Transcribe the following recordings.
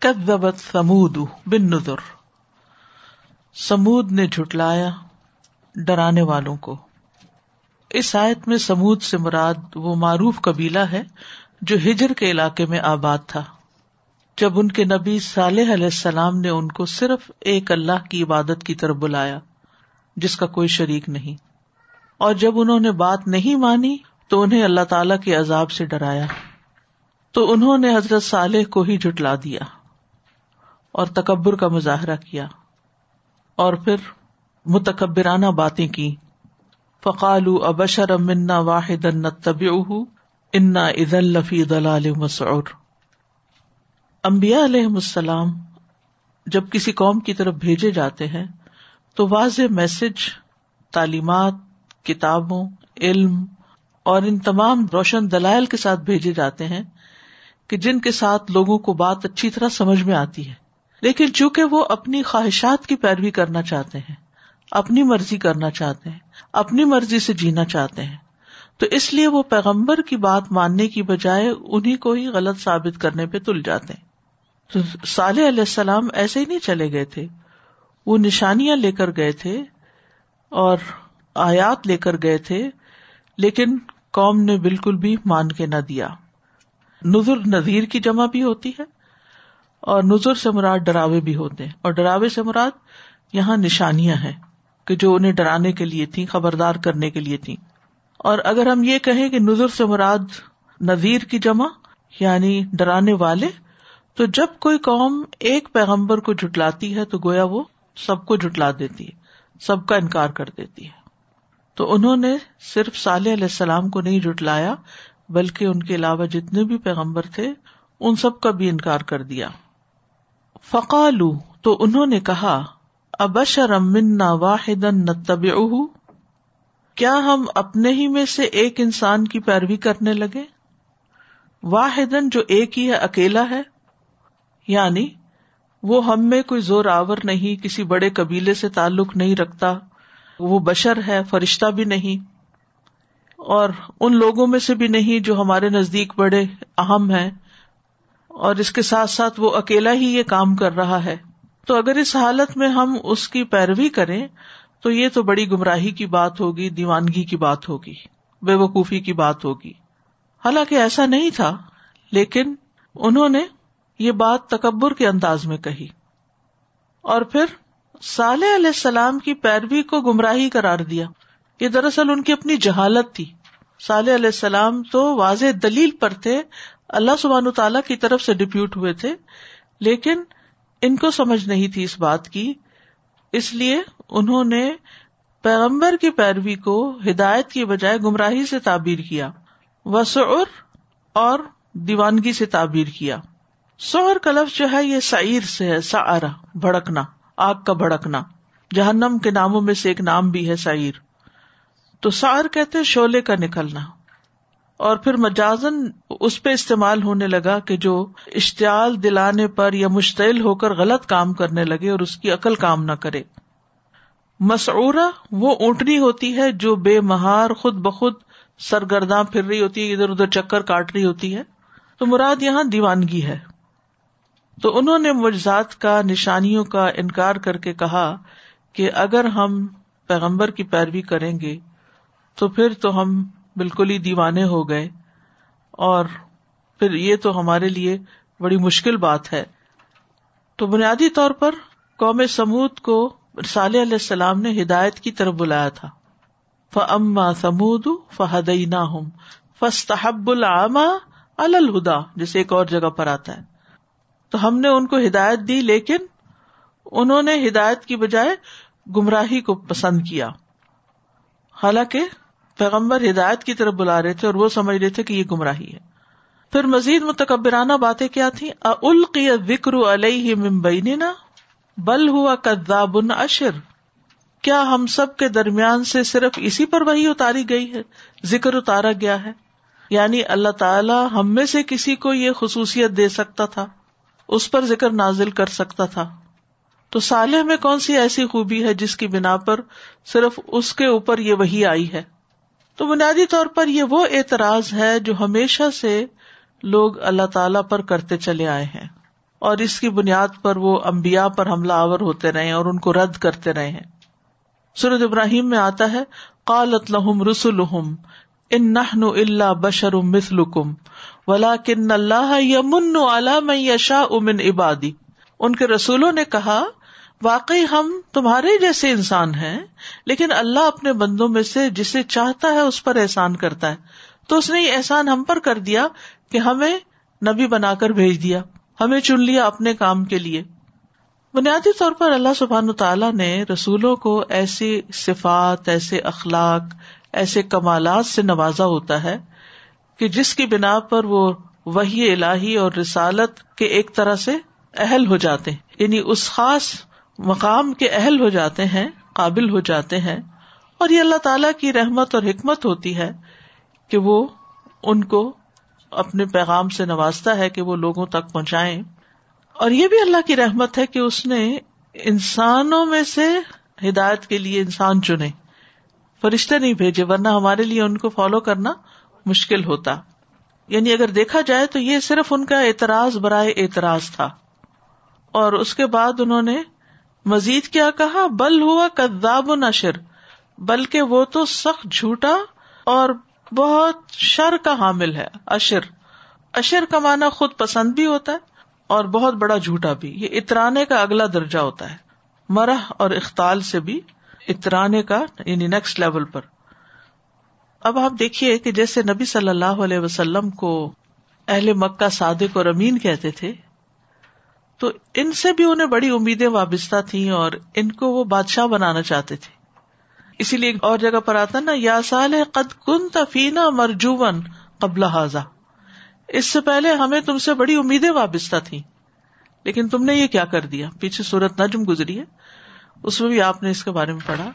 کدبت سمود بن نظر سمود نے جھٹلایا ڈرانے والوں کو۔ اس آیت میں سمود سے مراد وہ معروف قبیلہ ہے جو ہجر کے علاقے میں آباد تھا۔ جب ان کے نبی صالح علیہ السلام نے ان کو صرف ایک اللہ کی عبادت کی طرف بلایا، جس کا کوئی شریک نہیں۔ اور جب انہوں نے بات نہیں مانی، تو انہیں اللہ تعالی کے عذاب سے ڈرایا۔ تو انہوں نے حضرت صالح کو ہی جٹلا دیا۔ اور تکبر کا مظاہرہ کیا اور پھر متکبرانہ باتیں کی۔ فقالو ابشر امنا واحد طب انا عید الفی دلال مسعور۔ امبیا علیہ السلام جب کسی قوم کی طرف بھیجے جاتے ہیں تو واضح میسج، تعلیمات، کتابوں، علم اور ان تمام روشن دلائل کے ساتھ بھیجے جاتے ہیں کہ جن کے ساتھ لوگوں کو بات اچھی طرح سمجھ میں آتی ہے۔ لیکن چونکہ وہ اپنی خواہشات کی پیروی کرنا چاہتے ہیں، اپنی مرضی کرنا چاہتے ہیں، اپنی مرضی سے جینا چاہتے ہیں، تو اس لیے وہ پیغمبر کی بات ماننے کی بجائے انہیں کو ہی غلط ثابت کرنے پہ تل جاتے ہیں۔ تو صالح علیہ السلام ایسے ہی نہیں چلے گئے تھے۔ وہ نشانیاں لے کر گئے تھے اور آیات لے کر گئے تھے، لیکن قوم نے بالکل بھی مان کے نہ دیا۔ نظر نذیر کی جمع بھی ہوتی ہے۔ اور نظر سے مراد ڈراوے بھی ہوتے ہیں۔ اور ڈراوے سے مراد یہاں نشانیاں ہیں کہ جو انہیں ڈرانے کے لیے تھی خبردار کرنے کے لیے تھی اور اگر ہم یہ کہیں کہ نظر سے مراد نذیر کی جمع یعنی ڈرانے والے، تو جب کوئی قوم ایک پیغمبر کو جٹلاتی ہے، تو گویا وہ سب کو جٹلا دیتی ہے، سب کا انکار کر دیتی ہے۔ تو انہوں نے صرف صالح علیہ السلام کو نہیں جٹلایا بلکہ ان کے علاوہ جتنے بھی پیغمبر تھے، ان سب کا بھی انکار کر دیا۔ فقالو تو انہوں نے کہا ابشر منا واحد نتب کیا ہم اپنے ہی میں سے ایک انسان کی پیروی کرنے لگے؟ واحد جو ایک ہی ہے، اکیلا ہے؟ یعنی وہ ہم میں کوئی زور آور نہیں، کسی بڑے قبیلے سے تعلق نہیں رکھتا، وہ بشر ہے، فرشتہ بھی نہیں، اور ان لوگوں میں سے بھی نہیں جو ہمارے نزدیک بڑے، اہم ہیں اور اس کے ساتھ ساتھ وہ اکیلا ہی یہ کام کر رہا ہے۔ تو اگر اس حالت میں ہم اس کی پیروی کریں، تو یہ تو بڑی گمراہی کی بات ہوگی، دیوانگی کی بات ہوگی، بے وقوفی کی بات ہوگی۔ حالانکہ ایسا نہیں تھا، لیکن انہوں نے یہ بات تکبر کے انداز میں کہی۔ اور پھر صالح علیہ السلام کی پیروی کو گمراہی قرار دیا۔ یہ دراصل ان کی اپنی جہالت تھی۔ صالح علیہ السلام تو واضح دلیل پر تھے اللہ سبحان تعالی کی طرف سے ڈپیوٹ ہوئے تھے، لیکن ان کو سمجھ نہیں تھی اس بات کی۔ اس لیے انہوں نے پیغمبر کی پیروی کو ہدایت کی بجائے گمراہی سے تعبیر کیا، وسعر اور دیوانگی سے تعبیر کیا۔ سور کا لفظ جو ہے، یہ سعیر سے ہے سارا بھڑکنا، آگ کا بھڑکنا۔ جہنم کے ناموں میں سے ایک نام بھی ہے سعیر۔ تو سار کہتے شولے کا نکلنا۔ اور پھر مجازن اس پہ استعمال ہونے لگا کہ جو اشتعال دلانے پر یا مشتعل ہو کر غلط کام کرنے لگے اور اس کی عقل کام نہ کرے۔ مسعورہ وہ اونٹنی ہوتی ہے جو بے مہار خود بخود سرگرداں پھر رہی ہوتی ہے، ادھر ادھر چکر کاٹ رہی ہوتی ہے۔ تو مراد یہاں دیوانگی ہے۔ تو انہوں نے مجزاد کا، نشانیوں کا انکار کر کے کہا کہ اگر ہم پیغمبر کی پیروی کریں گے تو پھر تو ہم بالکل ہی دیوانے ہو گئے۔ اور پھر یہ تو ہمارے لیے بڑی مشکل بات ہے۔ تو بنیادی طور پر قوم سمود کو صالح علیہ السلام نے ہدایت کی طرف بلایا تھا۔ فما سمود فہدئی نہ ہوں فستحب العامہ الہدا جیسے ایک اور جگہ پر آتا ہے۔ تو ہم نے ان کو ہدایت دی، لیکن انہوں نے ہدایت کی بجائے گمراہی کو پسند کیا۔ حالانکہ پیغمبر ہدایت کی طرف بلا رہے تھے اور وہ سمجھ رہے تھے کہ یہ گمراہی ہے۔ پھر مزید متکبرانہ باتیں کیا تھی القی وکر علیہ ممبئی بل ہوا کداب اشر کیا ہم سب کے درمیان سے صرف اسی پر وہی اتاری گئی ہے؟ ذکر اتارا گیا ہے۔ یعنی اللہ تعالی ہم میں سے کسی کو یہ خصوصیت دے سکتا تھا، اس پر ذکر نازل کر سکتا تھا۔ تو سالح میں کون سی ایسی خوبی ہے جس کی بنا پر صرف اس کے اوپر یہ وہی آئی ہے؟ تو بنیادی طور پر یہ وہ اعتراض ہے جو ہمیشہ سے لوگ اللہ تعالی پر کرتے چلے آئے ہیں اور اس کی بنیاد پر وہ امبیا پر حملہ آور ہوتے رہے اور ان کو رد کرتے رہے ہیں۔ سورت ابراہیم میں آتا ہے، قالت لہم رسولہم ان نحن الا بشر مثلکم ولکن اللہ یمن علی من یشاء من عبادی۔ ان کے رسولوں نے کہا واقعی ہم تمہارے جیسے انسان ہیں، لیکن اللہ اپنے بندوں میں سے جسے چاہتا ہے اس پر احسان کرتا ہے۔ تو اس نے یہ احسان ہم پر کر دیا کہ ہمیں نبی بنا کر بھیج دیا، ہمیں چن لیا اپنے کام کے لیے۔ بنیادی طور پر اللہ سبحان تعالیٰ نے رسولوں کو ایسی صفات، ایسے اخلاق، ایسے کمالات سے نوازا ہوتا ہے کہ جس کی بنا پر وہ وہی الہی اور رسالت کے ایک طرح سے اہل ہو جاتے ہیں۔ یعنی اس خاص مقام کے اہل ہو جاتے ہیں، قابل ہو جاتے ہیں، اور یہ اللہ تعالی کی رحمت اور حکمت ہوتی ہے کہ وہ ان کو اپنے پیغام سے نوازتا ہے کہ وہ لوگوں تک پہنچائے اور یہ بھی اللہ کی رحمت ہے کہ اس نے انسانوں میں سے ہدایت کے لیے انسان چنے۔ فرشتے نہیں بھیجے، ورنہ ہمارے لیے ان کو فالو کرنا مشکل ہوتا۔ یعنی اگر دیکھا جائے تو یہ صرف ان کا اعتراض برائے اعتراض تھا۔ اور اس کے بعد انہوں نے مزید کیا کہا؟ بل ہوا کداب و نشر، بلکہ وہ تو سخت جھوٹا اور بہت شر کا حامل ہے، اشر۔ اشر کا معنی خود پسند بھی ہوتا ہے اور بہت بڑا جھوٹا بھی۔ یہ اترانے کا اگلا درجہ ہوتا ہے۔ مرح اور اختال سے بھی اترانے کا یعنی نیکسٹ لیول پر۔ اب آپ دیکھیے کہ جیسے نبی صلی اللہ علیہ وسلم کو اہل مکہ صادق اور امین کہتے تھے تو ان سے بھی انہیں بڑی امیدیں وابستہ تھیں اور ان کو وہ بادشاہ بنانا چاہتے تھے۔ اسی لیے اور جگہ پر آتا نا، یا سال ہے قد کن تفینا مرجون قبل حاضا اس سے پہلے ہمیں تم سے بڑی امیدیں وابستہ تھیں۔ لیکن تم نے یہ کیا کر دیا؟ پیچھے سورت نجم گزری ہے۔ اس میں بھی آپ نے اس کے بارے میں پڑھا۔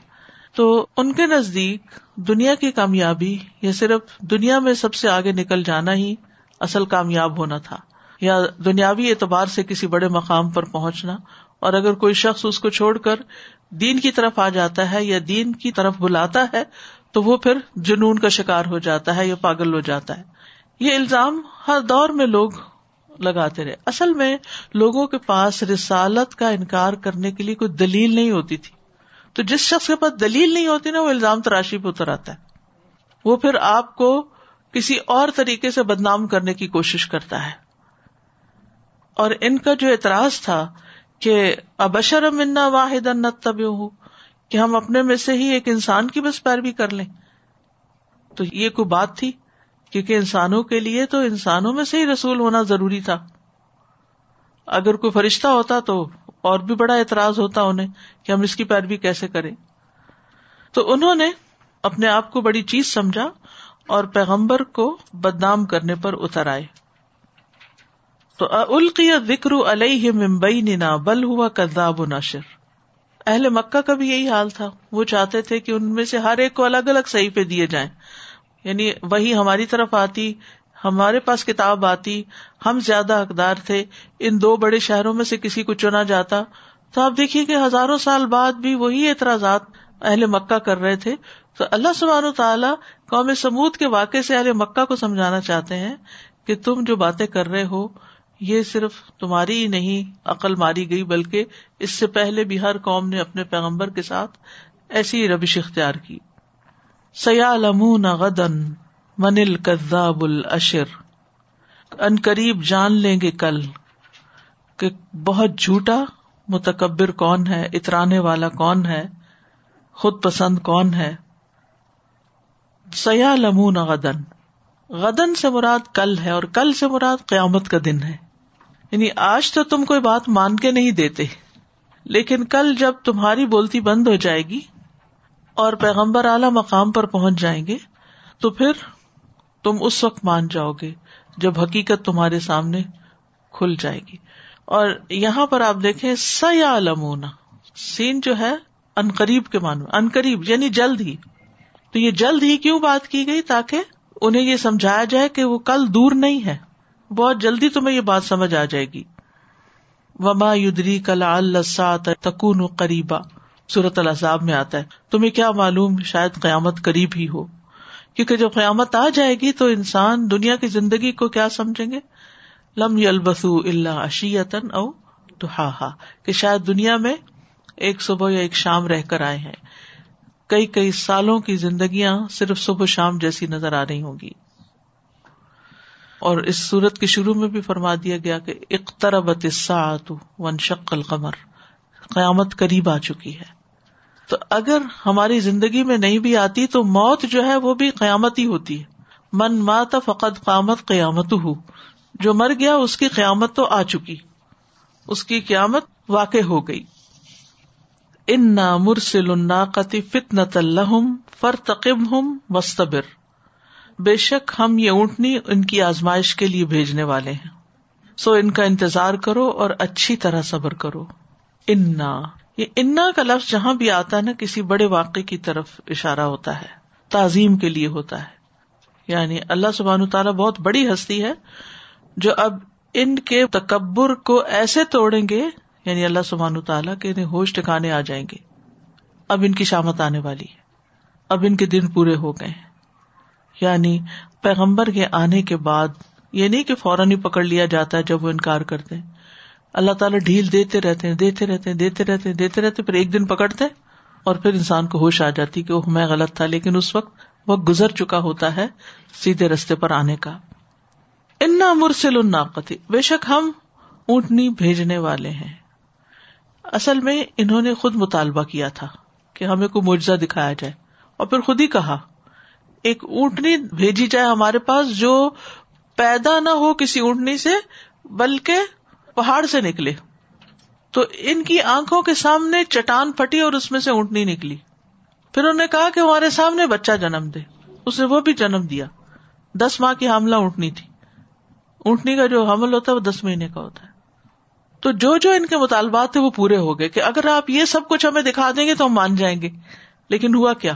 تو ان کے نزدیک دنیا کی کامیابی یا صرف دنیا میں سب سے آگے نکل جانا ہی اصل کامیاب ہونا تھا۔ یا دنیاوی اعتبار سے کسی بڑے مقام پر پہنچنا اور اگر کوئی شخص اس کو چھوڑ کر دین کی طرف آ جاتا ہے یا دین کی طرف بلاتا ہے تو وہ پھر جنون کا شکار ہو جاتا ہے یا پاگل ہو جاتا ہے۔ یہ الزام ہر دور میں لوگ لگاتے رہے۔ اصل میں لوگوں کے پاس رسالت کا انکار کرنے کے لیے کوئی دلیل نہیں ہوتی تھی۔ تو جس شخص کے پاس دلیل نہیں ہوتی نا، وہ الزام تراشی پہ اتر آتا ہے۔ وہ پھر آپ کو کسی اور طریقے سے بدنام کرنے کی کوشش کرتا ہے۔ اور ان کا جو اعتراض تھا کہ ابشر منا واحد طب ہوں کہ ہم اپنے میں سے ہی ایک انسان کی بس پیروی کر لیں۔ تو یہ کوئی بات تھی؟ کیونکہ انسانوں کے لیے تو انسانوں میں سے ہی رسول ہونا ضروری تھا۔ اگر کوئی فرشتہ ہوتا تو اور بھی بڑا اعتراض ہوتا انہیں کہ ہم اس کی پیروی کیسے کریں۔ تو انہوں نے اپنے آپ کو بڑی چیز سمجھا اور پیغمبر کو بدنام کرنے پر اتر آئے۔ تو القی ذکر علیہ ممبئی ننا بل ہوا کداب و نشر۔ اہل مکہ کا بھی یہی حال تھا۔ وہ چاہتے تھے کہ ان میں سے ہر ایک کو الگ الگ صحیح پہ دیے جائیں۔ یعنی وہی ہماری طرف آتی، ہمارے پاس کتاب آتی، ہم زیادہ حقدار تھے، ان دو بڑے شہروں میں سے کسی کو چنا جاتا۔ تو آپ دیکھیے کہ ہزاروں سال بعد بھی وہی اعتراضات اہل مکہ کر رہے تھے۔ تو اللہ سبحانہ تعالیٰ قوم سمود کے واقعے سے اہل مکہ کو سمجھانا چاہتے ہیں کہ تم جو باتیں کر رہے ہو یہ صرف تمہاری ہی نہیں عقل ماری گئی، بلکہ اس سے پہلے بھی ہر قوم نے اپنے پیغمبر کے ساتھ ایسی ربش اختیار کی۔ سیال غدن منل کذاب الشر ان قریب جان لیں گے کل کہ بہت جھوٹا متکبر کون ہے، اترانے والا کون ہے، خود پسند کون ہے۔ سیال غدن غدن سے مراد کل ہے اور کل سے مراد قیامت کا دن ہے۔ یعنی آج تو تم کوئی بات مان کے نہیں دیتے، لیکن کل جب تمہاری بولتی بند ہو جائے گی اور پیغمبر اعلی مقام پر پہنچ جائیں گے، تو پھر تم اس وقت مان جاؤ گے جب حقیقت تمہارے سامنے کھل جائے گی۔ اور یہاں پر آپ دیکھیں سیا لمونا سین جو ہے انقریب کے مان انقریب یعنی جلد ہی۔ تو یہ جلد ہی کیوں بات کی گئی تاکہ انہیں یہ سمجھایا جائے کہ وہ کل دور نہیں ہے؟ بہت جلدی تمہیں یہ بات سمجھ آ جائے گی۔ وما یدری کلا السات تکون قریبا صورت الزاب میں آتا ہے۔ تمہیں کیا معلوم شاید قیامت قریب ہی ہو۔ کیونکہ جب قیامت آ جائے گی تو انسان دنیا کی زندگی کو کیا سمجھیں گے؟ لم یلبسو اللہ اشیتن او تو ہا کہ شاید دنیا میں ایک صبح یا ایک شام رہ کر آئے ہیں۔ کئی کئی سالوں کی زندگیاں صرف صبح شام جیسی نظر آ رہی ہوں گی۔ اور اس سورت کے شروع میں بھی فرما دیا گیا کہ اقتربت ون شق القمر، قیامت قریب آ چکی ہے۔ تو اگر ہماری زندگی میں نہیں بھی آتی تو موت جو ہے وہ بھی قیامت ہی ہوتی ہے۔ من مات فقط قیامت قیامت ہو جو مر گیا اس کی قیامت تو آ چکی۔ اس کی قیامت واقع ہو گئی۔ ان نہ مرسل الناقتی فتنت الحم فرتقب ہم مستبر بے شک ہم یہ اونٹنی ان کی آزمائش کے لیے بھیجنے والے ہیں۔ سو ان کا انتظار کرو اور اچھی طرح صبر کرو۔ انا۔ یہ انا کا لفظ جہاں بھی آتا ہے نا، کسی بڑے واقعے کی طرف اشارہ ہوتا ہے، تعظیم کے لیے ہوتا ہے۔ یعنی اللہ سبحان تعالیٰ بہت بڑی ہستی ہے، جو اب ان کے تکبر کو ایسے توڑیں گے یعنی اللہ سبحان تعالیٰ کے انہیں ہوش ٹکانے آ جائیں گے۔ اب ان کی شامت آنے والی ہے۔ اب ان کے دن پورے ہو گئے ہیں۔ یعنی پیغمبر کے آنے کے بعد، یہ نہیں کہ فوراً ہی پکڑ لیا جاتا ہے جب وہ انکار کرتے ہیں۔ اللہ تعالیٰ ڈھیل دیتے رہتے ہیں، دیتے رہتے ہیں، دیتے رہتے ہیں، دیتے رہتے پھر ایک دن پکڑتے اور پھر انسان کو ہوش آ جاتی کہ وہ میں غلط تھا۔ لیکن اس وقت وہ گزر چکا ہوتا ہے سیدھے رستے پر آنے کا۔ انا مرسل الناقتی بے شک ہم اونٹنی بھیجنے والے ہیں۔ اصل میں انہوں نے خود مطالبہ کیا تھا کہ ہمیں کوئی معجزہ دکھایا جائے اور پھر خود ہی کہا ایک اونٹنی بھیجی جائے ہمارے پاس جو پیدا نہ ہو کسی اونٹنی سے، بلکہ پہاڑ سے نکلے۔ تو ان کی آنکھوں کے سامنے چٹان پھٹی اور اس میں سے اونٹنی نکلی۔ پھر انہوں نے کہا کہ ہمارے سامنے بچہ جنم دے۔ اس نے وہ بھی جنم دیا۔ دس ماہ کی حاملہ اونٹنی تھی۔ اونٹنی کا جو حمل ہوتا ہے وہ دس مہینے کا ہوتا ہے۔ تو جو جو ان کے مطالبات تھے وہ پورے ہو گئے کہ اگر آپ یہ سب کچھ ہمیں دکھا دیں گے تو ہم مان جائیں گے۔ لیکن ہوا کیا؟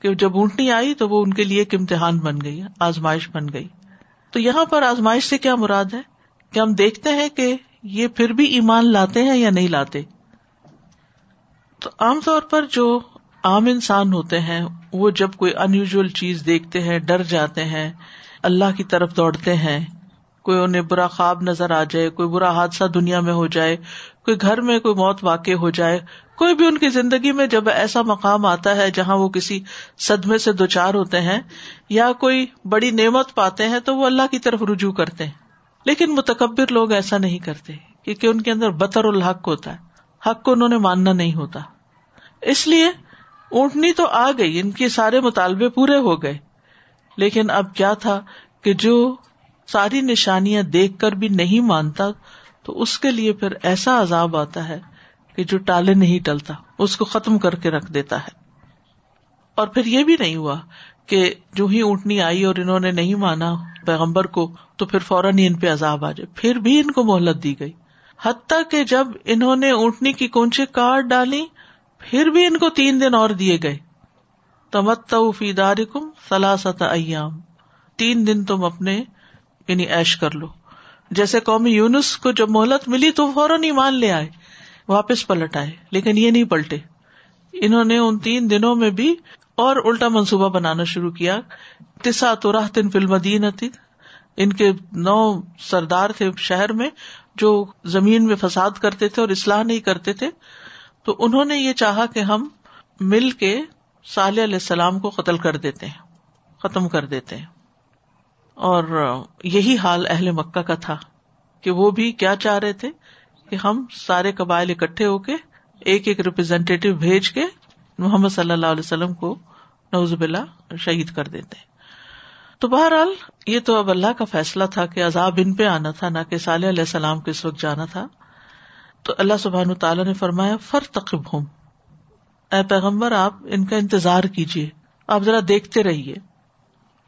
کہ جب اونٹنی آئی تو وہ ان کے لیے ایک امتحان بن گئی، آزمائش بن گئی۔ تو یہاں پر آزمائش سے کیا مراد ہے؟ کہ ہم دیکھتے ہیں کہ یہ پھر بھی ایمان لاتے ہیں یا نہیں لاتے۔ تو عام طور پر جو عام انسان ہوتے ہیں، وہ جب کوئی انیوژل چیز دیکھتے ہیں، ڈر جاتے ہیں، اللہ کی طرف دوڑتے ہیں، کوئی انہیں برا خواب نظر آ جائے، کوئی برا حادثہ دنیا میں ہو جائے کوئی گھر میں کوئی موت واقع ہو جائے، کوئی بھی ان کی زندگی میں جب ایسا مقام آتا ہے جہاں وہ کسی صدمے سے دو چار ہوتے ہیں یا کوئی بڑی نعمت پاتے ہیں تو وہ اللہ کی طرف رجوع کرتے ہیں۔ لیکن متکبر لوگ ایسا نہیں کرتے، کیونکہ ان کے اندر بطر الحق ہوتا ہے۔ حق کو انہوں نے ماننا نہیں ہوتا۔ اس لیے اونٹنی تو آ گئی، ان کے سارے مطالبے پورے ہو گئے۔ لیکن اب کیا تھا کہ جو ساری نشانیاں دیکھ کر بھی نہیں مانتا تو اس کے لیے پھر ایسا عذاب آتا ہے کہ جو ٹالے نہیں ٹلتا، اس کو ختم کر کے رکھ دیتا ہے۔ اور پھر یہ بھی نہیں ہوا کہ جو ہی اونٹنی آئی اور انہوں نے نہیں مانا پیغمبر کو، تو پھر فوراً ہی ان پہ عذاب آ جائے۔ پھر بھی ان کو مہلت دی گئی۔ حتیٰ کہ جب انہوں نے اونٹنی کی کونچی کاٹ ڈالی، پھر بھی ان کو تین دن اور دیے گئے۔ تمت فی دار کم سلاست ایام۔ تین دن تم اپنے یعنی ایش کر لو۔ جیسے قومی یونس کو جب مہلت ملی تو فوراً ایمان لے آئے، واپس پلٹ آئے، لیکن یہ نہیں پلٹے۔ انہوں نے ان تین دنوں میں بھی اور الٹا منصوبہ بنانا شروع کیا۔ تسا تو راہ تن فلم تھی ان کے نو سردار تھے شہر میں جو زمین میں فساد کرتے تھے اور اصلاح نہیں کرتے تھے۔ تو انہوں نے یہ چاہا کہ ہم مل کے صالح علیہ السلام کو قتل کر دیتے ہیں، ختم کر دیتے ہیں۔ اور یہی حال اہل مکہ کا تھا کہ وہ بھی کیا چاہ رہے تھے کہ ہم سارے قبائل اکٹھے ہو کے ایک ایک ریپرزینٹیو بھیج کے محمد صلی اللہ علیہ وسلم کو نوز بلا شہید کر دیتے تو بہرحال یہ تو اب اللہ کا فیصلہ تھا کہ عذاب ان پہ آنا تھا، نہ کہ صالح علیہ السلام کے اس وقت جانا تھا۔ تو اللہ سبحان تعالیٰ نے فرمایا فر تقب ہوں اے پیغمبر، آپ ان کا انتظار کیجیے آپ ذرا دیکھتے رہیے۔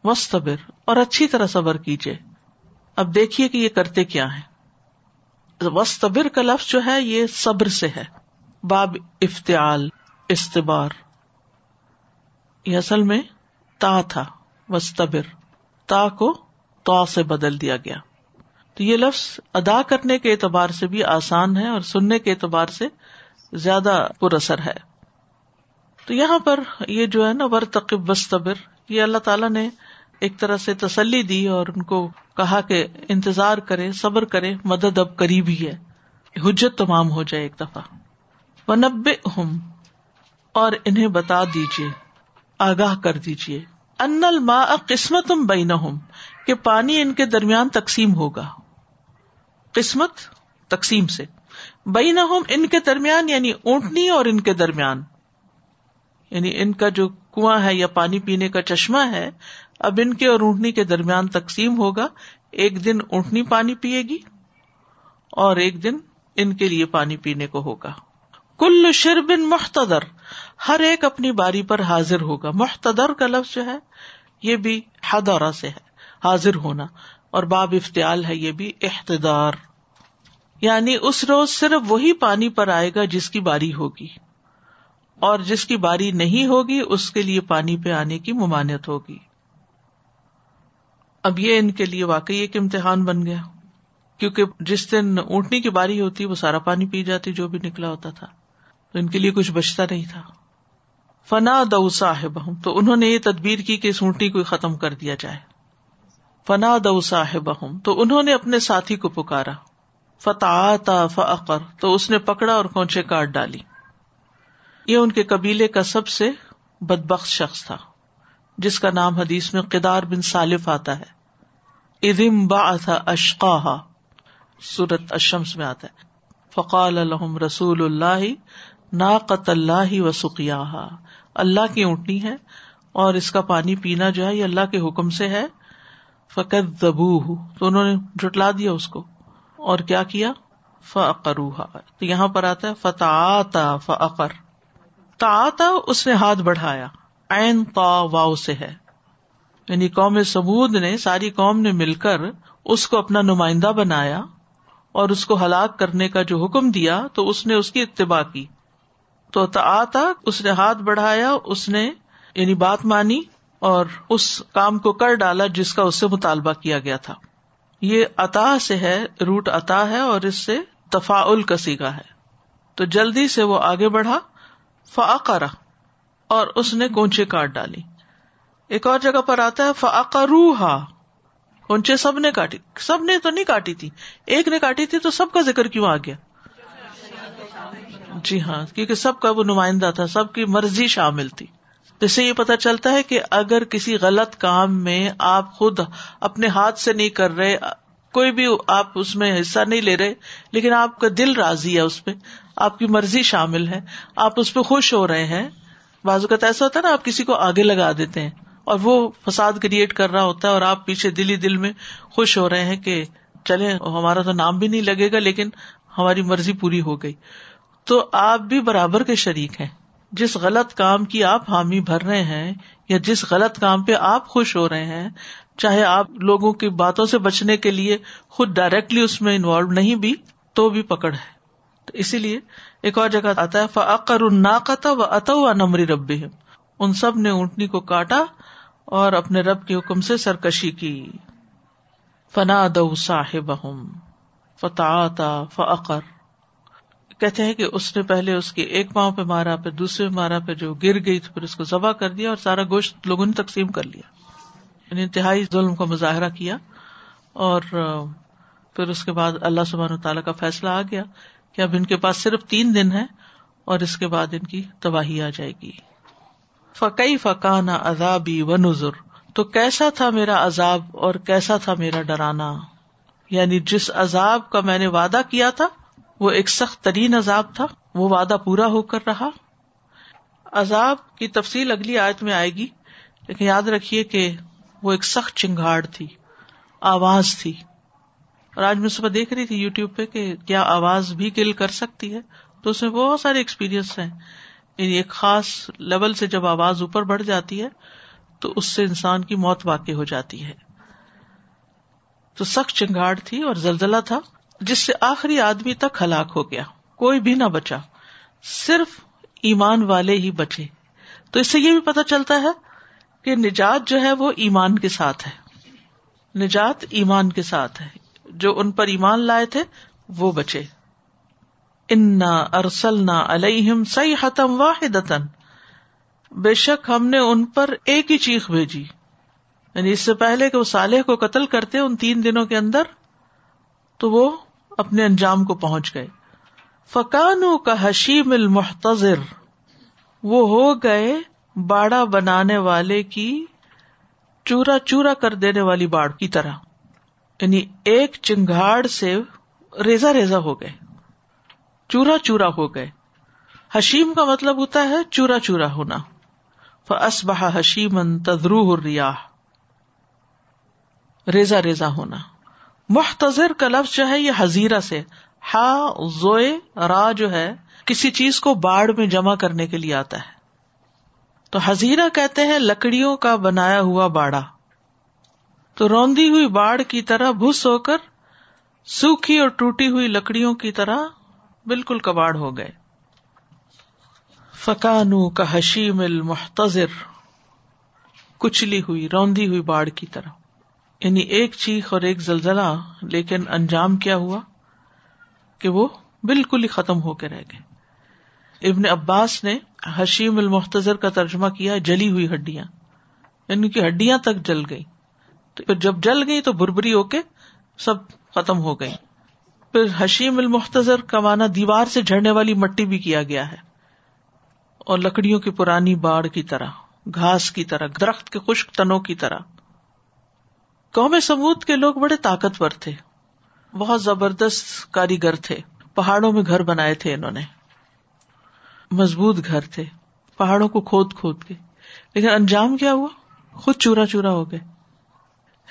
وسطبر اور اچھی طرح صبر کیجیے اب دیکھیے کہ یہ کرتے کیا ہے وسطبر کا لفظ جو ہے، یہ صبر سے ہے۔ باب افتعال، استبار۔ یہ اصل میں تا تھا وسطبر تا کو تو سے بدل دیا گیا۔ تو یہ لفظ ادا کرنے کے اعتبار سے بھی آسان ہے اور سننے کے اعتبار سے زیادہ پر اثر ہے۔ تو یہاں پر یہ جو ہے نا، ورتقب وسطبر یہ اللہ تعالیٰ نے ایک طرح سے تسلی دی اور ان کو کہا کہ انتظار کرے، صبر کرے، مدد اب قریب ہی ہے۔ حجت تمام ہو جائے ایک دفعہ۔ وہ نبے ہوں اور انہیں بتا دیجیے آگاہ کر دیجیے ان الما قسمت بین کہ پانی ان کے درمیان تقسیم ہوگا۔ قسمت تقسیم سے۔ بین ان کے درمیان یعنی اونٹنی اور ان کے درمیان۔ یعنی ان کا جو کنواں ہے یا پانی پینے کا چشمہ ہے اب ان کے اور اونٹنی کے درمیان تقسیم ہوگا۔ ایک دن اونٹنی پانی پیے گی اور ایک دن ان کے لیے پانی پینے کو ہوگا۔ کل شربن محتدر ہر ایک اپنی باری پر حاضر ہوگا۔ محتدر کا لفظ جو ہے، یہ بھی حدورا سے ہے، حاضر ہونا۔ اور باب افتعال ہے، یہ بھی احتدار یعنی اس روز صرف وہی پانی پر آئے گا جس کی باری ہوگی۔ اور جس کی باری نہیں ہوگی، اس کے لیے پانی پہ آنے کی ممانت ہوگی۔ اب یہ ان کے لیے واقعی ایک امتحان بن گیا کیونکہ جس دن اونٹنی کی باری ہوتی وہ سارا پانی پی جاتی جو بھی نکلا ہوتا تھا تو ان کے لیے کچھ بچتا نہیں تھا۔ فنا دو صاحب تو انہوں نے یہ تدبیر کی کہ اس اونٹنی کو ختم کر دیا جائے۔ فنا دو صاحب تو انہوں نے اپنے ساتھی کو پکارا۔ فتح فقر تو اس نے پکڑا اور کونچے کاٹ ڈالی۔ یہ ان کے قبیلے کا سب سے بدبخت شخص تھا، جس کا نام حدیث میں قدار بن صالف آتا ہے۔ ادم با تھا اشقا سورت اشمس میں آتا ہے۔ فقال الحم رسول اللہ نا قط اللہ و سکیا اللہ کی اونٹنی ہے اور اس کا پانی پینا جو ہے یہ اللہ کے حکم سے ہے۔ فقت زبو تو انہوں نے جٹلا دیا اس کو۔ اور کیا کیا؟ فروحا تو یہاں پر آتا ہے فتح فقر تا اس نے ہاتھ بڑھایا۔ این تا واؤ سے ہے۔ یعنی قوم سبود نے، ساری قوم نے مل کر اس کو اپنا نمائندہ بنایا اور اس کو ہلاک کرنے کا جو حکم دیا تو اس نے اس کی اتباع کی۔ تو تا اس نے ہاتھ بڑھایا، اس نے یعنی بات مانی اور اس کام کو کر ڈالا جس کا اس سے مطالبہ کیا گیا تھا۔ یہ عطا سے ہے، روٹ عطا ہے اور اس سے تفاعل کا سیگا ہے۔ تو جلدی سے وہ آگے بڑھا فعقرا اور اس نے کونچے کاٹ ڈالی ایک اور جگہ پر آتا ہے فعقروہا کونچے سب نے کاٹی۔ سب نے تو نہیں کاٹی تھی۔ ایک نے کاٹی تھی تو سب کا ذکر کیوں آ گیا؟ جی ہاں کیونکہ سب کا وہ نمائندہ تھا، سب کی مرضی شامل تھی۔ اس سے یہ پتا چلتا ہے کہ اگر کسی غلط کام میں آپ خود اپنے ہاتھ سے نہیں کر رہے، کوئی بھی آپ اس میں حصہ نہیں لے رہے، لیکن آپ کا دل راضی ہے اس پہ، آپ کی مرضی شامل ہے، آپ اس پہ خوش ہو رہے ہیں۔ بازو کا ایسا ہوتا ہے نا، آپ کسی کو آگے لگا دیتے ہیں۔ اور وہ فساد کریٹ کر رہا ہوتا ہے اور آپ پیچھے دلی دل میں خوش ہو رہے ہیں کہ چلے ہمارا تو نام بھی نہیں لگے گا، لیکن ہماری مرضی پوری ہو گئی۔ تو آپ بھی برابر کے شریک ہیں۔ جس غلط کام کی آپ حامی بھر رہے ہیں یا جس غلط کام پہ آپ خوش ہو رہے ہیں، چاہے آپ لوگوں کی باتوں سے بچنے کے لیے خود ڈائریکٹلی اس میں انوالو نہیں بھی، تو بھی پکڑ ہے۔ تو اسی لیے ایک اور جگہ آتا ہے فعقر الناقتا و اتوا نمری رب ان سب نے اونٹنی کو کاٹا اور اپنے رب کے حکم سے سرکشی کی۔ فنا دو صاحب فتح فعقر کہتے ہیں کہ اس نے پہلے اس کے ایک پاؤں پہ مارا، پھر دوسرے مارا پہ جو گر گئی تو پھر اس کو ذبح کر دیا اور سارا گوشت لوگوں نے تقسیم کر لیا۔ یعنی انتہائی ظلم کا مظاہرہ کیا اور پھر اس کے بعد اللہ سبحان تعالیٰ کا فیصلہ آ گیا کہ اب ان کے پاس صرف تین دن ہے اور اس کے بعد ان کی تباہی آ جائے گی۔ فقی فقانہ عذابی و نظر تو کیسا تھا میرا عذاب اور کیسا تھا میرا ڈرانا؟ یعنی جس عذاب کا میں نے وعدہ کیا تھا، وہ ایک سخت ترین عذاب تھا، وہ وعدہ پورا ہو کر رہا۔ عذاب کی تفصیل اگلی آیت میں آئے گی، لیکن یاد رکھیے کہ وہ ایک سخت چنگاڑ تھی، آواز تھی۔ اور آج میں صبح دیکھ رہی تھی یو ٹیوب پہ کہ کیا آواز بھی کل کر سکتی ہے، تو اس میں بہت سارے ایکسپیرئنس ہیں۔ یعنی ایک خاص لیول سے جب آواز اوپر بڑھ جاتی ہے، تو اس سے انسان کی موت واقع ہو جاتی ہے۔ تو سخت چنگاڑ تھی اور زلزلہ تھا، جس سے آخری آدمی تک ہلاک ہو گیا۔ کوئی بھی نہ بچا، صرف ایمان والے ہی بچے۔ تو اس سے یہ بھی پتا چلتا ہے کہ نجات جو ہے وہ ایمان کے ساتھ ہے۔ نجات ایمان کے ساتھ ہے۔ جو ان پر ایمان لائے تھے، وہ بچے۔ انا ارسل نہ الم سی حتم واحد بے شک ہم نے ان پر ایک ہی چیخ بھیجی۔ یعنی اس سے پہلے کہ وہ صالح کو قتل کرتے ان تین دنوں کے اندر، تو وہ اپنے انجام کو پہنچ گئے۔ فکانو کا حشیم المحتظر۔ وہ ہو گئے باڑا بنانے والے کی چورا چورا کر دینے والی باڑ کی طرح۔ یعنی ایک چنگاڑ سے ریزا ریزا ہو گئے۔ چورا چورا ہو گئے۔ حشیم کا مطلب ہوتا ہے چورا چورا ہونا۔ فس بہا حشیم تدرو ریاح ریزا ریزا ہونا۔ محتظر کا لفظ جو ہے یہ حزیرہ سے۔ ہا، زوئے، را جو ہے، کسی چیز کو باڑ میں جمع کرنے کے لیے آتا ہے۔ تو حزیرہ کہتے ہیں لکڑیوں کا بنایا ہوا باڑا۔ تو روندی ہوئی باڑ کی طرح بھس ہو کر، سوکھی اور ٹوٹی ہوئی لکڑیوں کی طرح بالکل کباڑ ہو گئے۔ فکانو کا حشیم المحتظر کچلی ہوئی، روندی ہوئی باڑ کی طرح۔ یعنی ایک چیخ اور ایک زلزلہ، لیکن انجام کیا ہوا؟ کہ وہ بالکل ہی ختم ہو کے رہ گئے۔ ابن عباس نے حشیم المحتظر کا ترجمہ کیا، جلی ہوئی ہڈیاں۔ یعنی کہ ہڈیاں تک جل گئی تو جب جل گئی تو بربری ہو کے سب ختم ہو گئی پھر حشیم المحتظر کا مانا دیوار سے جھڑنے والی مٹی بھی کیا گیا ہے اور لکڑیوں کی پرانی باڑ کی طرح، گھاس کی طرح، درخت کے خشک تنوں کی طرح۔ قوم سمود کے لوگ بڑے طاقتور تھے۔ بہت زبردست کاریگر تھے۔ پہاڑوں میں گھر بنائے تھے انہوں نے۔ مضبوط گھر تھے۔ پہاڑوں کو کھود کھود کے۔ لیکن انجام کیا ہوا؟ خود چورا چورا ہو گئے۔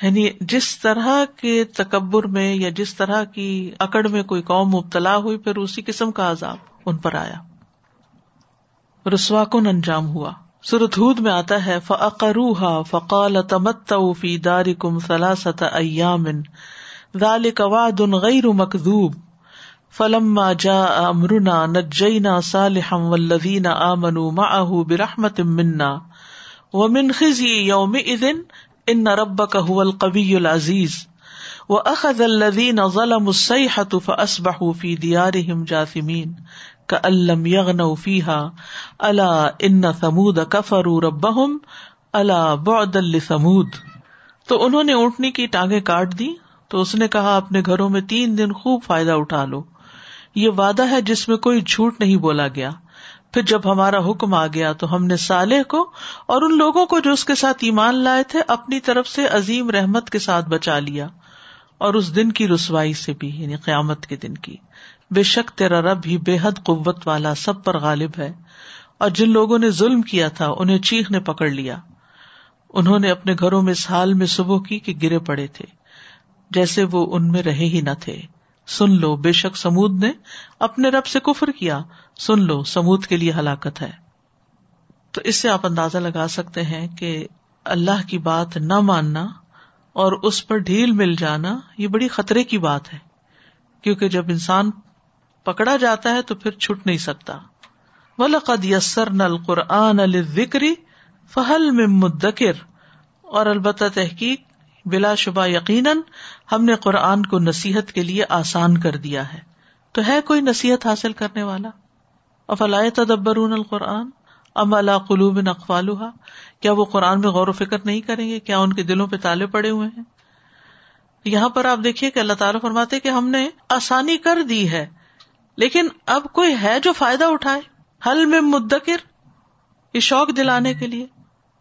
یعنی جس طرح کے تکبر میں یا جس طرح کی اکڑ میں کوئی قوم مبتلا ہوئی، پھر اسی قسم کا عذاب ان پر آیا۔ رسوا کن انجام ہوا۔ سرت ہود میں آتا ہے فقروہا فقال تمت فی دار کم سلاست ایام ذالک وعد غیر مکذوب فلما جاء امرنا نجینا صالحا والذین آمنوا معه برحمت منا۔ ومن خزی یومئذ ان ربک هو القوی العزیز واخذ الذین ظلموا الصیحة فاصبحوا فی دیارهم جاثمین کا الم یغن فیحا اللہ ان سمود کفر رب اللہ بعد سمود تو انہوں نے اونٹنی کی ٹانگیں کاٹ دی تو اس نے کہا اپنے گھروں میں تین دن خوب فائدہ اٹھا لو یہ وعدہ ہے جس میں کوئی جھوٹ نہیں بولا گیا پھر جب ہمارا حکم آ گیا تو ہم نے سالح کو اور ان لوگوں کو جو اس کے ساتھ ایمان لائے تھے اپنی طرف سے عظیم رحمت کے ساتھ بچا لیا اور اس دن کی رسوائی سے بھی یعنی قیامت کے دن کی۔ بے شک تیرا رب ہی بے حد قوت والا سب پر غالب ہے۔ اور جن لوگوں نے ظلم کیا تھا، انہیں چیخ نے پکڑ لیا۔ انہوں نے اپنے گھروں میں اس حال میں صبح کی کہ گرے پڑے تھے، جیسے وہ ان میں رہے ہی نہ تھے۔ سن لو، بے شک سمود نے اپنے رب سے کفر کیا۔ سن لو، سمود کے لیے ہلاکت ہے۔ تو اس سے آپ اندازہ لگا سکتے ہیں کہ اللہ کی بات نہ ماننا اور اس پر ڈھیل مل جانا یہ بڑی خطرے کی بات ہے۔ کیونکہ جب انسان پکڑا جاتا ہے تو پھر چھٹ نہیں سکتا۔ ولقد یسر نل قرآن الکری فہل میں مدکر اور البتہ تحقیق بلا شبہ یقیناً ہم نے قرآن کو نصیحت کے لیے آسان کر دیا ہے۔ تو ہے کوئی نصیحت حاصل کرنے والا؟ افلائے تدبر القرآن؟ ام اللہ قلوب اقفال کیا وہ قرآن میں غور و فکر نہیں کریں گے؟ کیا ان کے دلوں پہ تالے پڑے ہوئے ہیں؟ یہاں پر آپ دیکھیے کہ اللہ تعالیٰ فرماتے کہ ہم نے آسانی کر دی ہے، لیکن اب کوئی ہے جو فائدہ اٹھائے؟ حل میں مدکر، یہ شوق دلانے کے لیے۔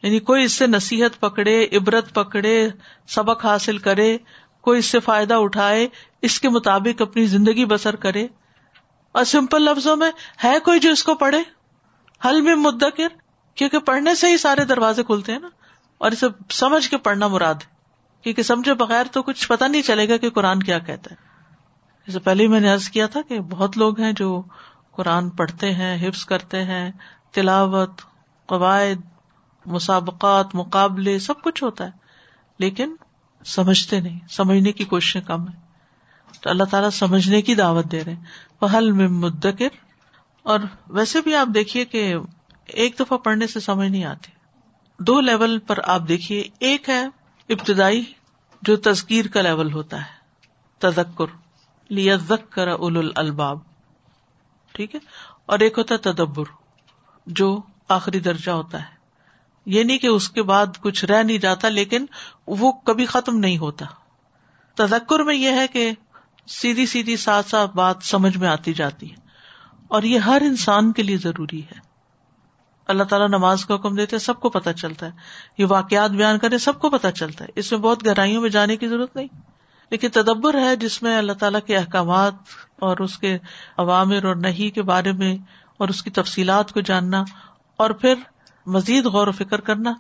یعنی کوئی اس سے نصیحت پکڑے، عبرت پکڑے، سبق حاصل کرے، کوئی اس سے فائدہ اٹھائے، اس کے مطابق اپنی زندگی بسر کرے۔ اور سمپل لفظوں میں ہے کوئی جو اس کو پڑھے؟ حل میں مدکر، کیونکہ پڑھنے سے ہی سارے دروازے کھلتے ہیں نا۔ اور اسے سمجھ کے پڑھنا مراد ہے۔ کیونکہ سمجھے بغیر تو کچھ پتا نہیں چلے گا کہ قرآن کیا کہتا ہے۔ جیسے پہلے میں نے ارض کیا تھا کہ بہت لوگ ہیں جو قرآن پڑھتے ہیں، حفظ کرتے ہیں، تلاوت، قواعد مسابقات، مقابلے، سب کچھ ہوتا ہے۔ لیکن سمجھتے نہیں، سمجھنے کی کوششیں کم ہے تو اللہ تعالیٰ سمجھنے کی دعوت دے رہے پہل میں مدکر۔ اور ویسے بھی آپ دیکھیے کہ ایک دفعہ پڑھنے سے سمجھ نہیں آتی۔ دو لیول پر آپ دیکھیے، ایک ہے ابتدائی، جو تذکیر کا لیول ہوتا ہے۔ تذکر۔ لیا ذکر اول الباب ٹھیک ہے؟ اور ایک ہوتا ہے تدبر، جو آخری درجہ ہوتا ہے۔ یہ نہیں کہ اس کے بعد کچھ رہ نہیں جاتا، لیکن وہ کبھی ختم نہیں ہوتا۔ تذکر میں یہ ہے کہ سیدھی سیدھی ساتھ ساتھ بات سمجھ میں آتی جاتی ہے۔ اور یہ ہر انسان کے لیے ضروری ہے۔ اللہ تعالیٰ نماز کا حکم دیتے سب کو پتا چلتا ہے۔ یہ واقعات بیان کرے سب کو پتا چلتا ہے۔ اس میں بہت گہرائیوں میں جانے کی ضرورت نہیں۔ لیکن تدبر ہے جس میں اللہ تعالیٰ کے احکامات اور اس کے عوامر اور نہیں کے بارے میں اور اس کی تفصیلات کو جاننا اور پھر مزید غور و فکر کرنا،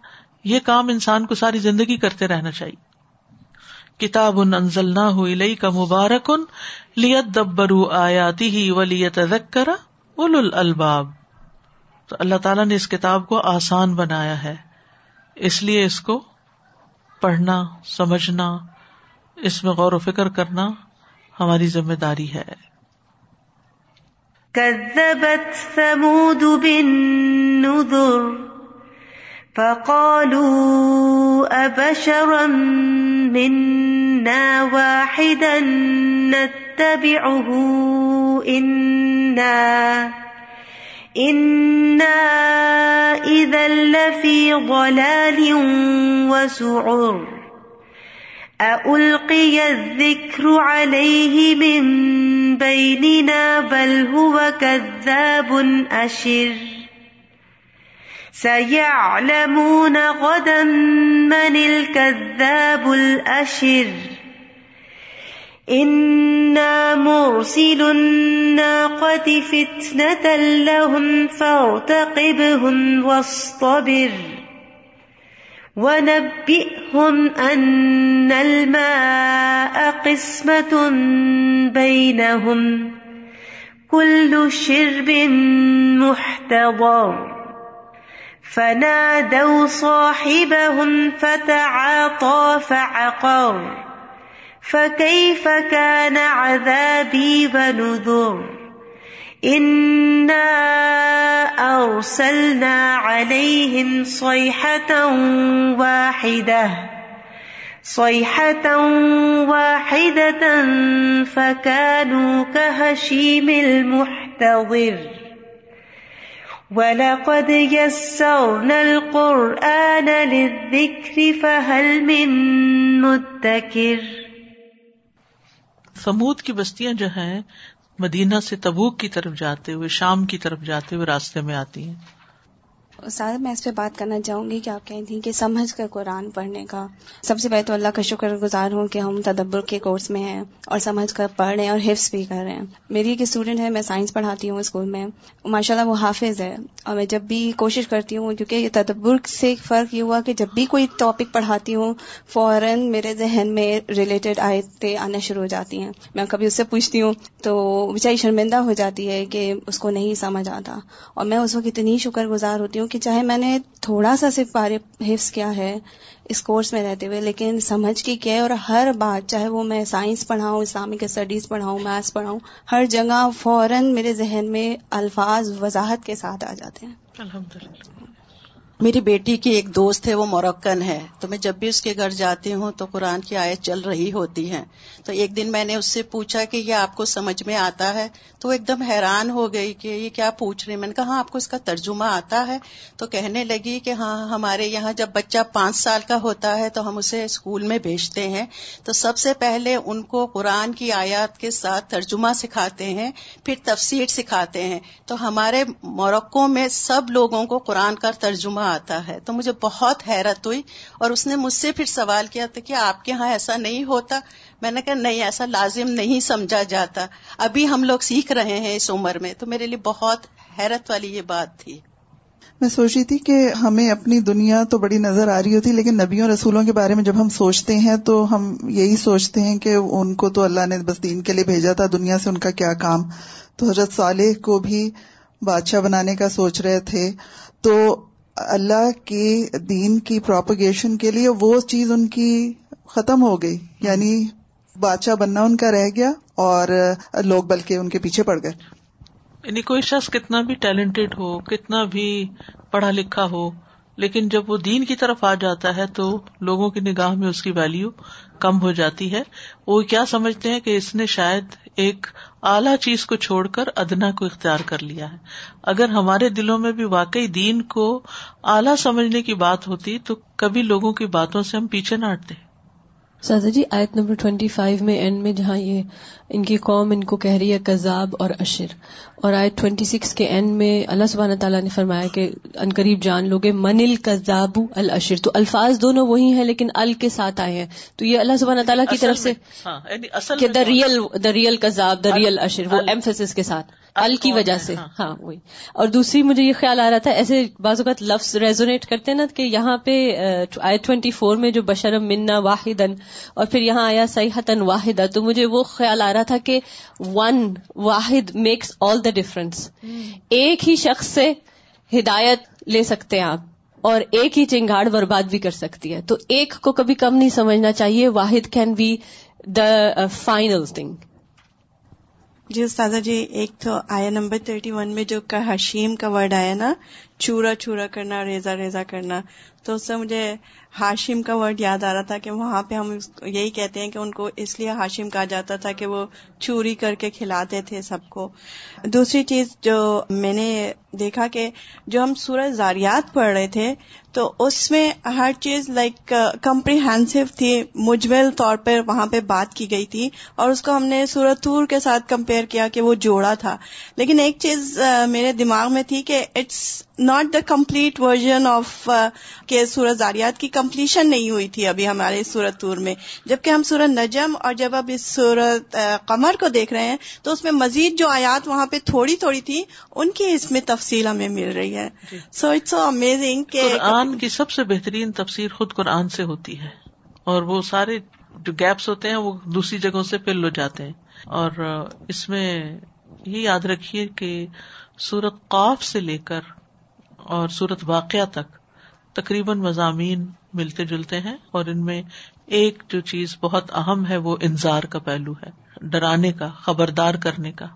یہ کام انسان کو ساری زندگی کرتے رہنا چاہیے۔ کتاب انزل نہ ہوئی کا مبارک ان لیت دبرو آیاتی ہی ولیت کرا اول الباب تو اللہ تعالیٰ نے اس کتاب کو آسان بنایا ہے۔ اس لیے اس کو پڑھنا، سمجھنا، اس میں غور و فکر کرنا ہماری ذمہ داری ہے۔ ثمود بالنذر۔ فقالوا أبشرا منا واحدا نتبعه إنا إنا إذا لفي ضلال وسعر. ألقي الذكر عليه من بيننا بل هو كذاب أشر. سيعلمون غدا من الكذاب الأشر إنا مرسل الناقة فتنة لهم فارتقبهم واصطبر ونبئهم أن الماء قسمة بينهم كل شرب محتضر فنادوا صاحبهم فتعاطى فعقر فكيف كان عذابي ونذر ارسلنا عليهم صيحة واحدة صيحة واحدة فكانوا كهشيم المحتضر وَلَقَدْ يَسَّرْنَا الْقُرْآنَ لِلذِّكْرِ فَهَلْ مِن مدكر سمود کی بستیاں جو ہیں، مدینہ سے تبوک کی طرف جاتے ہوئے، شام کی طرف جاتے ہوئے راستے میں آتی ہیں۔ سارا میں اس پہ بات کرنا چاہوں گی کہ آپ کہیں تھیں کہ سمجھ کر قرآن پڑھنے کا۔ سب سے پہلے تو اللہ کا شکر گزار ہوں کہ ہم تدبر کے کورس میں ہیں اور سمجھ کر پڑھ رہے ہیں اور حفظ بھی کر رہے ہیں۔ میری ایک اسٹوڈنٹ ہے، میں سائنس پڑھاتی ہوں اسکول میں۔ ماشاء اللہ وہ حافظ ہے اور میں جب بھی کوشش کرتی ہوں، کیونکہ یہ تدبر سے فرق یہ ہوا کہ جب بھی کوئی ٹاپک پڑھاتی ہوں، فوراً میرے ذہن میں ریلیٹڈ آیتیں آنا شروع ہو جاتی ہیں۔ میں کبھی اس سے پوچھتی ہوں تو بچائی شرمندہ ہو جاتی ہے کہ اس کو نہیں سمجھ آتا۔ اور میں اس وقت اتنی شکر گزار ہوتی ہوں کہ چاہے میں نے تھوڑا سا صرف بارے حفظ کیا ہے، اس کورس میں رہتے ہوئے، لیکن سمجھ کی کیا ہے اور ہر بات، چاہے وہ میں سائنس پڑھاؤں اسلامک اسٹڈیز پڑھاؤں میتھس پڑھاؤں، ہر جگہ فوراً میرے ذہن میں الفاظ وضاحت کے ساتھ آ جاتے ہیں۔ الحمد للہ میری بیٹی کی ایک دوست ہے، وہ مورکن ہے۔ تو میں جب بھی اس کے گھر جاتی ہوں تو قرآن کی آیت چل رہی ہوتی ہے تو ایک دن میں نے اس سے پوچھا کہ یہ آپ کو سمجھ میں آتا ہے؟ تو وہ ایک دم حیران ہو گئی کہ یہ کیا پوچھ رہے میں نے کہا ہاں آپ کو اس کا ترجمہ آتا ہے۔ تو کہنے لگی کہ ہاں ہمارے یہاں جب بچہ پانچ سال کا ہوتا ہے تو ہم اسے اسکول میں بھیجتے ہیں۔ تو سب سے پہلے ان کو قرآن کی آیات کے ساتھ ترجمہ سکھاتے ہیں، پھر تفسیر سکھاتے ہیں۔ تو ہمارے مورکوں میں سب لوگوں کو قرآن کا ترجمہ آتا ہے۔ تو مجھے بہت حیرت ہوئی اور اس نے مجھ سے پھر سوال کیا تھا کہ آپ کے یہاں ایسا نہیں ہوتا؟ میں نے کہا، نہیں، ایسا لازم نہیں سمجھا جاتا۔ ابھی ہم لوگ سیکھ رہے ہیں اس عمر میں۔ تو میرے لیے بہت حیرت والی یہ بات تھی۔ میں سوچ رہی تھی کہ ہمیں اپنی دنیا تو بڑی نظر آ رہی ہوتی، لیکن نبیوں رسولوں کے بارے میں جب ہم سوچتے ہیں تو ہم یہی سوچتے ہیں کہ ان کو تو اللہ نے بس دین کے لیے بھیجا تھا، دنیا سے ان کا کیا کام۔ تو حضرت صالح کو بھی بادشاہ بنانے کا سوچ رہے تھے۔ تو اللہ کے دین کی پروپگیشن کے لیے وہ چیز ان کی ختم ہو گئی. یعنی بادشاہ بننا ان کا رہ گیا اور لوگ بلکہ ان کے پیچھے پڑ گئے. یعنی کوئی شخص کتنا بھی ٹیلنٹڈ ہو، کتنا بھی پڑھا لکھا ہو، لیکن جب وہ دین کی طرف آ جاتا ہے تو لوگوں کی نگاہ میں اس کی ویلو کم ہو جاتی ہے۔ وہ کیا سمجھتے ہیں کہ اس نے شاید ایک اعلی چیز کو چھوڑ کر ادنا کو اختیار کر لیا ہے۔ اگر ہمارے دلوں میں بھی واقعی دین کو اعلیٰ سمجھنے کی بات ہوتی تو کبھی لوگوں کی باتوں سے ہم پیچھے نہ ہٹتے سازا جی آیت نمبر ٹوینٹی فائیو میں اینڈ میں جہاں یہ ان کی قوم ان کو کہہ رہی ہے کذاب اور اشر۔ اور آیت ٹوینٹی سکس کے اینڈ میں اللہ سبحانہ تعالیٰ نے فرمایا کہ ان قریب جان لوگے من الکذاب الاشر۔ تو الفاظ دونوں وہی ہیں لیکن ال کے ساتھ آئے ہیں۔ تو یہ اللہ سبحانہ تعالیٰ کی طرف سے ہاں، یعنی دا ریئل دا ریئل کذاب دا ریئل اشر وہ ایمفیس کے ساتھ۔ ال کی وجہ سے۔ ہاں۔, ہاں وہی۔ اور دوسری مجھے یہ خیال آ رہا تھا ایسے بعض اوقات لفظ ریزونیٹ کرتے ہیں نا کہ یہاں پہ آئی ٹوینٹی فور میں جو بشرم منا واحد اور پھر یہاں آیا سیاحتن واحد تو مجھے وہ خیال آ رہا تھا کہ ون واحد میکس آل دا ڈفرنس ایک ہی شخص سے ہدایت لے سکتے ہیں آپ اور ایک ہی چنگاڑ برباد بھی کر سکتی ہے۔ تو ایک کو کبھی کم نہیں سمجھنا چاہیے واحد can be the final thing جی استاذہ جی ایک تو آیا نمبر تھرٹی ون میں جو کا حشیم کا ورڈ آیا نا چورا چورا کرنا، ریزا ریزا کرنا۔ تو اس سے مجھے ہاشم کا ورڈ یاد آ رہا تھا کہ وہاں پہ ہم یہی کہتے ہیں کہ ان کو اس لیے ہاشم کہا جاتا تھا کہ وہ چوری کر کے کھلاتے تھے سب کو۔ دوسری چیز جو میں نے دیکھا کہ جو ہم سورج زاریات پڑھ رہے تھے، تو اس میں ہر چیز لائک کمپریہنسو تھی۔ مجمل طور پر وہاں پہ بات کی گئی تھی اور اس کو ہم نے سورت تور کے ساتھ کمپیئر کیا کہ وہ جوڑا تھا۔ لیکن ایک چیز میرے دماغ میں تھی کہ it's not the complete version of کہ سورت زاریات کی کمپلیشن نہیں ہوئی تھی ابھی ہمارے سورت تور میں۔ جبکہ ہم سورت نجم اور جب اب اس سورت قمر کو دیکھ رہے ہیں تو اس میں مزید جو آیات وہاں پہ تھوڑی تھوڑی تھی ان کی اس میں تفصیل ہمیں مل رہی ہے۔ سو اٹس سو امیزنگ کہ قرآن کی سب سے بہترین تفسیر خود قرآن سے ہوتی ہے۔ اور وہ سارے جو گیپس ہوتے ہیں وہ دوسری جگہوں سے فل ہو جاتے ہیں۔ اور اس میں یہ یاد رکھیے کہ سورت قاف سے لے کر اور سورت واقعہ تک تقریباً مضامین ملتے جلتے ہیں اور ان میں ایک جو چیز بہت اہم ہے وہ انضار کا پہلو ہے، ڈرانے کا، خبردار کرنے کا۔